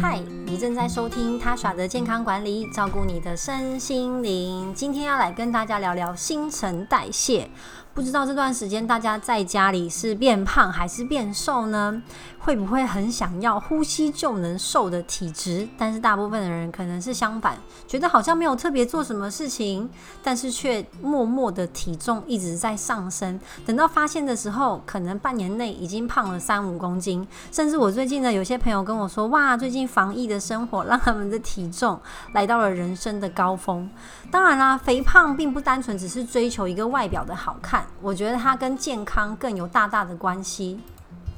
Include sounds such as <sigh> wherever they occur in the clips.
嗨，你正在收听他耍的健康管理，照顾你的身心灵。今天要来跟大家聊聊新陈代谢。不知道这段时间大家在家里是变胖还是变瘦呢？会不会很想要呼吸就能瘦的体质？但是大部分的人可能是相反，觉得好像没有特别做什么事情，但是却默默的体重一直在上升。等到发现的时候，可能半年内已经胖了三五公斤。甚至我最近呢，有些朋友跟我说：“哇，最近防疫的生活让他们的体重来到了人生的高峰。”当然啦，肥胖并不单纯只是追求一个外表的好看，我觉得它跟健康更有大大的关系。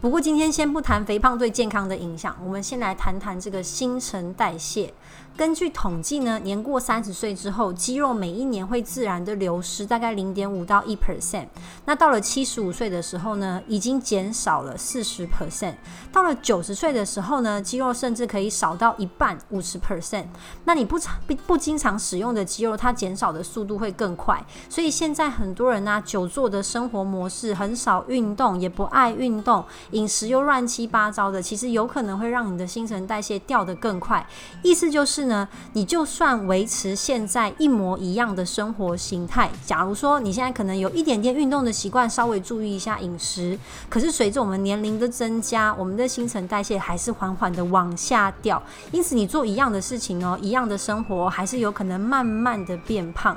不过今天先不谈肥胖对健康的影响，我们先来谈谈这个新陈代谢。根据统计呢，年过三十岁之后，肌肉每一年会自然的流失大概零点五到一 percent。那到了七十五岁的时候呢，已经减少了四十 percent。到了九十岁的时候呢，肌肉甚至可以少到一半，五十 percent。那你不常不不经常使用的肌肉，它减少的速度会更快。所以现在很多人呢，久坐的生活模式，很少运动，也不爱运动，饮食又乱七八糟的，其实有可能会让你的新陈代谢掉得更快。意思就是。呢，你就算维持现在一模一样的生活形态，假如说你现在可能有一点点运动的习惯，稍微注意一下饮食，可是随着我们年龄的增加，我们的新陈代谢还是缓缓的往下掉，因此你做一样的事情哦，一样的生活，还是有可能慢慢的变胖。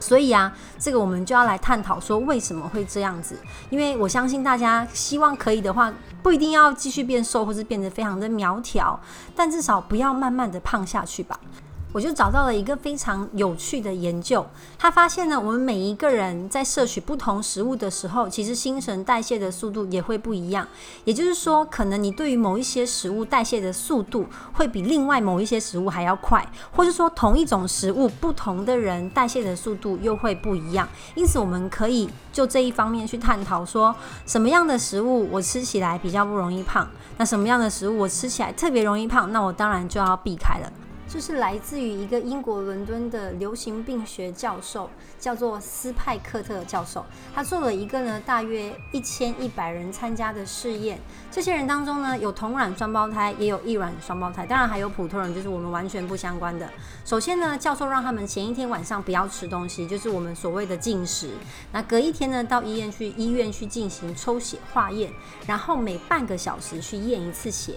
所以啊，这个我们就要来探讨说为什么会这样子。因为我相信大家希望可以的话，不一定要继续变瘦，或是变得非常的苗条，但至少不要慢慢的胖下去吧。我就找到了一个非常有趣的研究，他发现呢，我们每一个人在摄取不同食物的时候，其实新陈代谢的速度也会不一样。也就是说，可能你对于某一些食物代谢的速度会比另外某一些食物还要快，或是说同一种食物，不同的人代谢的速度又会不一样。因此，我们可以就这一方面去探讨，说什么样的食物我吃起来比较不容易胖，那什么样的食物我吃起来特别容易胖，那我当然就要避开了。就是来自于一个英国伦敦的流行病学教授，叫做斯派克特教授。他做了一个呢，大约一千一百人参加的试验。这些人当中呢，有同卵双胞胎，也有异卵双胞胎，当然还有普通人，就是我们完全不相关的。首先呢，教授让他们前一天晚上不要吃东西，就是我们所谓的禁食。那隔一天呢，到医院去医院去进行抽血化验，然后每半个小时去验一次血。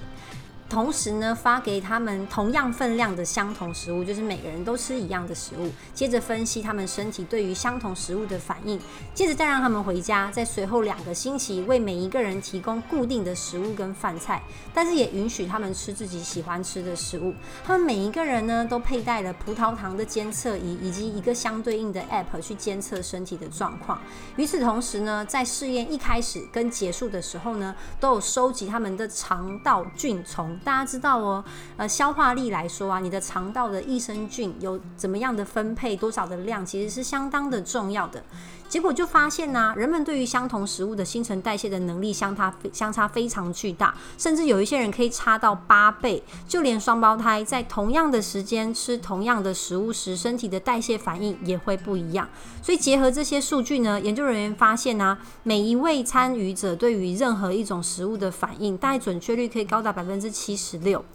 同时呢，发给他们同样分量的相同食物，就是每个人都吃一样的食物。接着分析他们身体对于相同食物的反应，接着再让他们回家，在随后两个星期为每一个人提供固定的食物跟饭菜，但是也允许他们吃自己喜欢吃的食物。他们每一个人呢，都佩戴了葡萄糖的监测仪以及一个相对应的 App 去监测身体的状况。与此同时呢，在试验一开始跟结束的时候呢，都有收集他们的肠道菌虫。大家知道哦，呃，消化力来说啊，你的肠道的益生菌有怎么样的分配，多少的量，其实是相当的重要的。结果就发现呢，人们对于相同食物的新陈代谢的能力相差相差非常巨大，甚至有一些人可以差到八倍。就连双胞胎在同样的时间吃同样的食物时，身体的代谢反应也会不一样。所以结合这些数据呢，研究人员发现呢，每一位参与者对于任何一种食物的反应，大概准确率可以高达百分之七十六。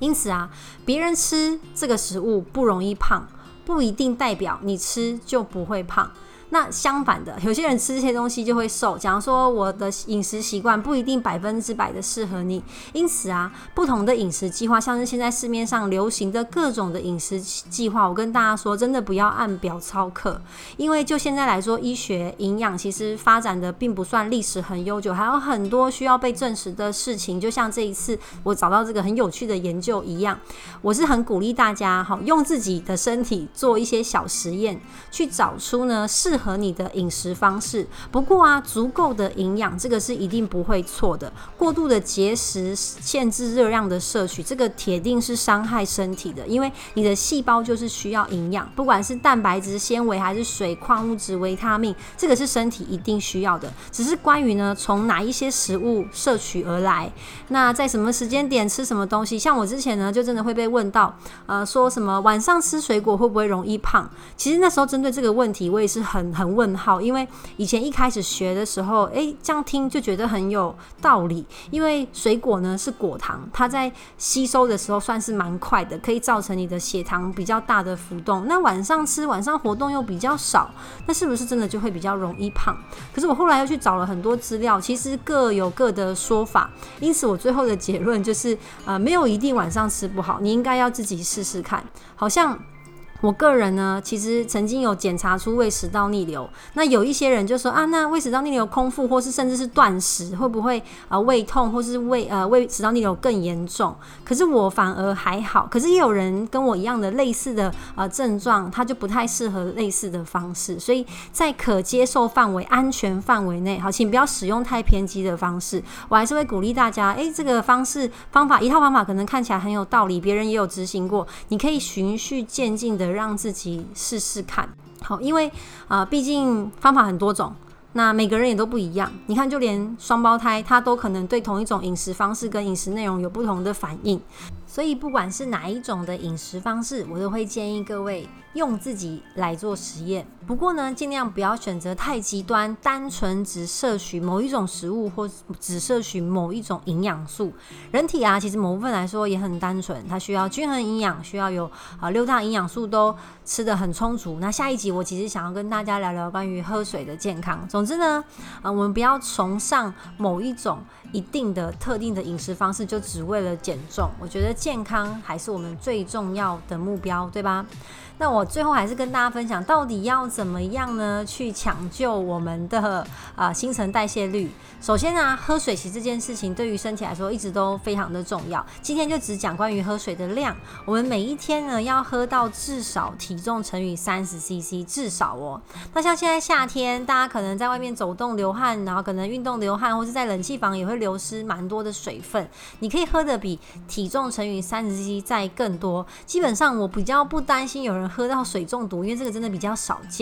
因此啊，别人吃这个食物不容易胖，不一定代表你吃就不会胖。那相反的，有些人吃这些东西就会瘦。假如说我的饮食习惯不一定百分之百的适合你，因此啊，不同的饮食计划，像是现在市面上流行的各种的饮食计划，我跟大家说，真的不要按表操课。因为就现在来说，医学营养其实发展的并不算历史很悠久，还有很多需要被证实的事情。就像这一次我找到这个很有趣的研究一样，我是很鼓励大家哈，用自己的身体做一些小实验，去找出呢适。和你的饮食方式，不过啊，足够的营养这个是一定不会错的。过度的节食、限制热量的摄取，这个铁定是伤害身体的。因为你的细胞就是需要营养，不管是蛋白质、纤维还是水、矿物质、维他命，这个是身体一定需要的。只是关于呢，从哪一些食物摄取而来，那在什么时间点吃什么东西？像我之前呢，就真的会被问到，呃，说什么晚上吃水果会不会容易胖？其实那时候针对这个问题，我也是很。很问号，因为以前一开始学的时候，诶，这样听就觉得很有道理。因为水果呢是果糖，它在吸收的时候算是蛮快的，可以造成你的血糖比较大的浮动。那晚上吃，晚上活动又比较少，那是不是真的就会比较容易胖？可是我后来又去找了很多资料，其实各有各的说法。因此我最后的结论就是，呃，没有一定晚上吃不好，你应该要自己试试看。好像。我个人呢，其实曾经有检查出胃食道逆流。那有一些人就说啊，那胃食道逆流空腹，或是甚至是断食，会不会啊胃痛，或是胃呃胃食道逆流更严重？可是我反而还好。可是也有人跟我一样的类似的呃症状，他就不太适合类似的方式。所以在可接受范围、安全范围内，好，请不要使用太偏激的方式。我还是会鼓励大家，诶，这个方式方法一套方法可能看起来很有道理，别人也有执行过，你可以循序渐进的。让自己试试看，好，因为啊，毕竟方法很多种，那每个人也都不一样。你看，就连双胞胎，他都可能对同一种饮食方式跟饮食内容有不同的反应。所以，不管是哪一种的饮食方式，我都会建议各位用自己来做实验。不过呢，尽量不要选择太极端，单纯只摄取某一种食物，或只摄取某一种营养素。人体啊，其实某部分来说也很单纯，它需要均衡营养，需要有啊六大营养素都吃得很充足。那下一集我其实想要跟大家聊聊关于喝水的健康。总之呢，啊，我们不要崇尚某一种。一定的特定的饮食方式，就只为了减重。我觉得健康还是我们最重要的目标，对吧？那我最后还是跟大家分享，到底要怎怎么样呢？去抢救我们的 <laughs> 啊新陈代谢率。首先呢，喝水其实这件事情对于身体来说一直都非常的重要。今天就只讲关于喝水的量。我们每一天呢要喝到至少体重乘以三十 CC，至少哦。那像现在夏天，大家可能在外面走动流汗，然后可能运动流汗，或是在冷气房也会流失蛮多的水分。你可以喝的比体重乘以三十 CC 再更多。基本上我比较不担心有人喝到水中毒，因为这个真的比较少见。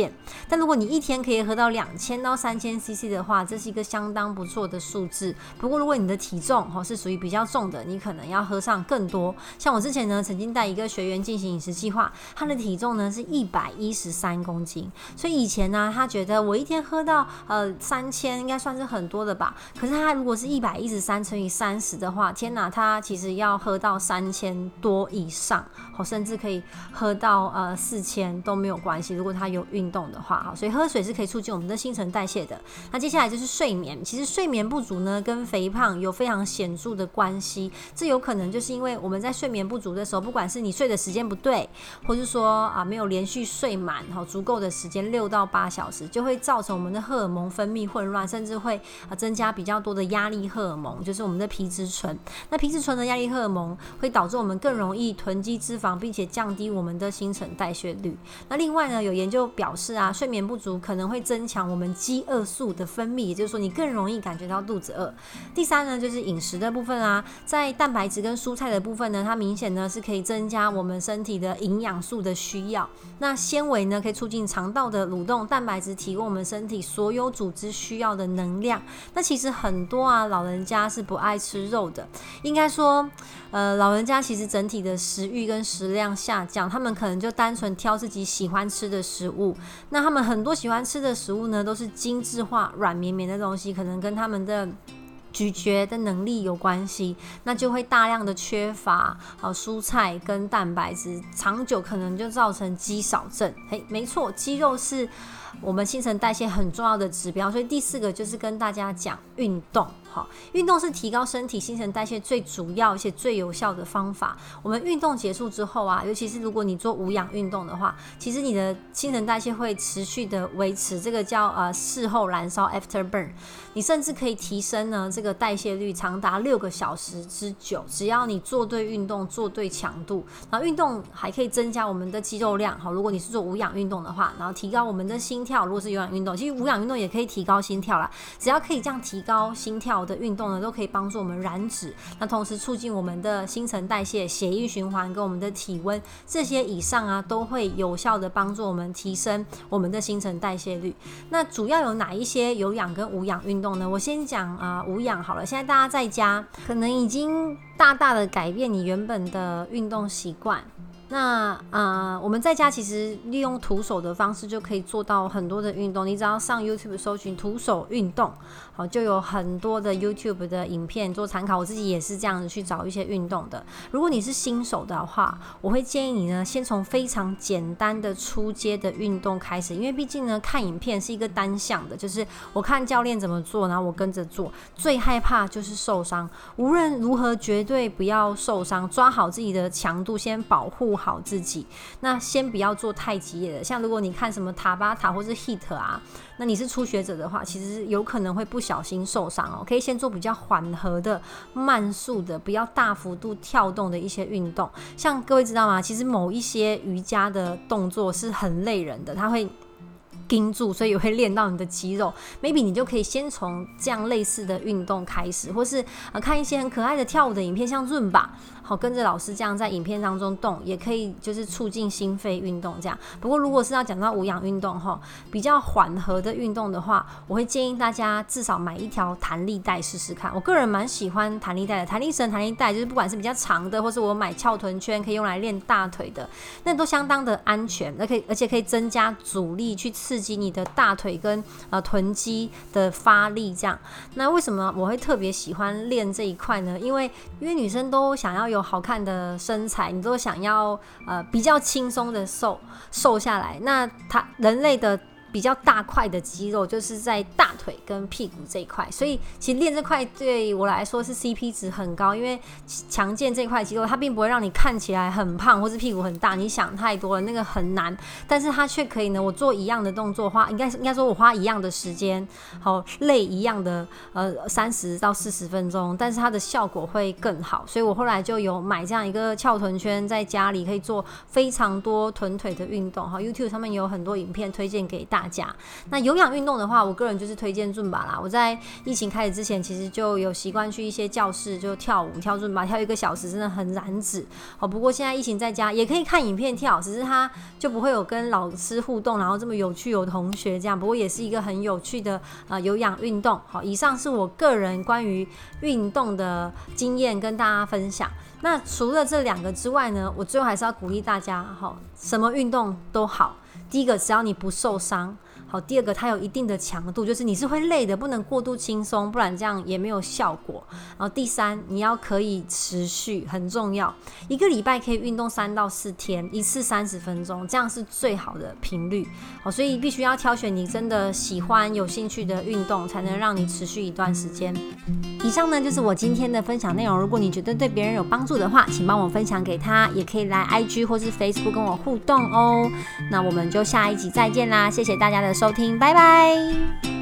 但如果你一天可以喝到两千到三千 CC 的话，这是一个相当不。错的数字。不过，如果你的体重哦是属于比较重的，你可能要喝上更多。像我之前呢，曾经带一个学员进行饮食计划，他的体重呢是一百一十三公斤。所以以前呢，他觉得我一天喝到呃三千应该算是很多的吧。可是他如果是一百一十三乘以三十的话，天哪，他其实要喝到三千多以上，哦，甚至可以喝到呃四千都没有关系。如果他有运动的话，哈，所以喝水是可以促进我们的新陈代谢的。那接下来就是睡眠，其实。睡眠不足呢，跟肥胖有非常显著的关系。这有可能就是因为我们在睡眠不足的时候，不管是你睡的时间不对，或是说啊没有连续睡满好足够的时间六到八小时，就会造成我们的荷尔蒙分泌混乱，甚至会啊增加比较多的压力荷尔蒙，就是我们的皮质醇。那皮质醇的压力荷尔蒙会导致我们更容易囤积脂肪，并且降低我们的新陈代谢率。那另外呢，有研究表示啊，睡眠不足可能会增强我们饥饿素的分泌，也就是说你更容易。感觉到肚子饿。第三呢，就是饮食的部分啊，在蛋白质跟蔬菜的部分呢，它明显呢是可以增加我们身体的营养素的需要。那纤维呢，可以促进肠道的蠕动，蛋白质提供我们身体所有组织需要的能量。那其实很多啊，老人家是不爱吃肉的，应该说，呃，老人家其实整体的食欲跟食量下降，他们可能就单纯挑自己喜欢吃的食物。那他们很多喜欢吃的食物呢，都是精致化、软绵绵的东西，可能跟他们的 <laughs> 咀嚼的能力有关系，那就会大量的缺乏好蔬菜跟蛋白质，长久可能就造成肌少症。嘿，没错，肌肉是我们新陈代谢很重要的指标，所以第四个就是跟大家讲运动。好，运动是提高身体新陈代谢最主要且最有效的方法。我们运动结束之后啊，尤其是如果你做无氧运动的话，其实你的新陈代谢会持续的维持，这个叫呃事后燃烧 （after burn）。你甚至可以提升呢这个代谢率长达六个小时之久，只要你做对运动，做对强度。然后运动还可以增加我们的肌肉量。好，如果你是做无氧运动的话，然后提高我们的心跳。如果是有氧运动，其实无氧运动也可以提高心跳啦。只要可以这样提高心跳。的运动呢，都可以帮助我们燃脂，那同时促进我们的新陈代谢、血液循环跟我们的体温，这些以上啊，都会有效的帮助我们提升我们的新陈代谢率。那主要有哪一些有氧跟无氧运动呢？我先讲啊，无氧好了。现在大家在家可能已经大大的改变你原本的运动习惯。那呃，我们在家其实利用徒手的方式就可以做到很多的运动。你只要上 YouTube 搜寻徒手运动，好，就有很多的 YouTube 的影片做参考。我自己也是这样子去找一些运动的。如果你是新手的话，我会建议你呢，先从非常简单的初阶的运动开始，因为毕竟呢，看影片是一个单向的，就是我看教练怎么做，然后我跟着做。最害怕就是受伤，无论如何绝对不要受伤，抓好自己的强度，先保护。好自己，那先不要做太激烈的。像如果你看什么塔巴塔或是 hit 啊，那你是初学者的话，其实有可能会不小心受伤哦。可以先做比较缓和的、慢速的、不要大幅度跳动的一些运动。像各位知道吗？其实某一些瑜伽的动作是很累人的，它会。盯住，所以也会练到你的肌肉。Maybe 你就可以先从这样类似的运动开始，或是呃看一些很可爱的跳舞的影片，像润吧，好跟着老师这样在影片当中动，也可以就是促进心肺运动这样。不过如果是要讲到无氧运动哈，比较缓和的运动的话，我会建议大家至少买一条弹力带试试看。我个人蛮喜欢弹力带的，弹力绳、弹力带就是不管是比较长的，或是我买翘臀圈可以用来练大腿的，那都相当的安全，那可以而且可以增加阻力去。刺激你的大腿跟呃臀肌的发力，这样。那为什么我会特别喜欢练这一块呢？因为因为女生都想要有好看的身材，你都想要呃比较轻松的瘦瘦下来。那它人类的。比较大块的肌肉就是在大腿跟屁股这一块，所以其实练这块对我来说是 CP 值很高，因为强健这块肌肉它并不会让你看起来很胖或是屁股很大，你想太多了，那个很难，但是它却可以呢，我做一样的动作花，应该应该说我花一样的时间，好累一样的呃三十到四十分钟，但是它的效果会更好，所以我后来就有买这样一个翘臀圈，在家里可以做非常多臀腿的运动，哈，YouTube 上面有很多影片推荐给大。大家，那有氧运动的话，我个人就是推荐尊巴啦。我在疫情开始之前，其实就有习惯去一些教室就跳舞，跳尊巴，跳一个小时，真的很燃脂。好，不过现在疫情在家也可以看影片跳，只是它就不会有跟老师互动，然后这么有趣，有同学这样。不过也是一个很有趣的呃有氧运动。好，以上是我个人关于运动的经验跟大家分享。那除了这两个之外呢，我最后还是要鼓励大家，哈，什么运动都好。第一个，只要你不受伤。好，第二个它有一定的强度，就是你是会累的，不能过度轻松，不然这样也没有效果。然后第三，你要可以持续，很重要，一个礼拜可以运动三到四天，一次三十分钟，这样是最好的频率。好，所以必须要挑选你真的喜欢、有兴趣的运动，才能让你持续一段时间。以上呢就是我今天的分享内容。如果你觉得对别人有帮助的话，请帮我分享给他，也可以来 IG 或是 Facebook 跟我互动哦。那我们就下一集再见啦，谢谢大家的。收听，拜拜。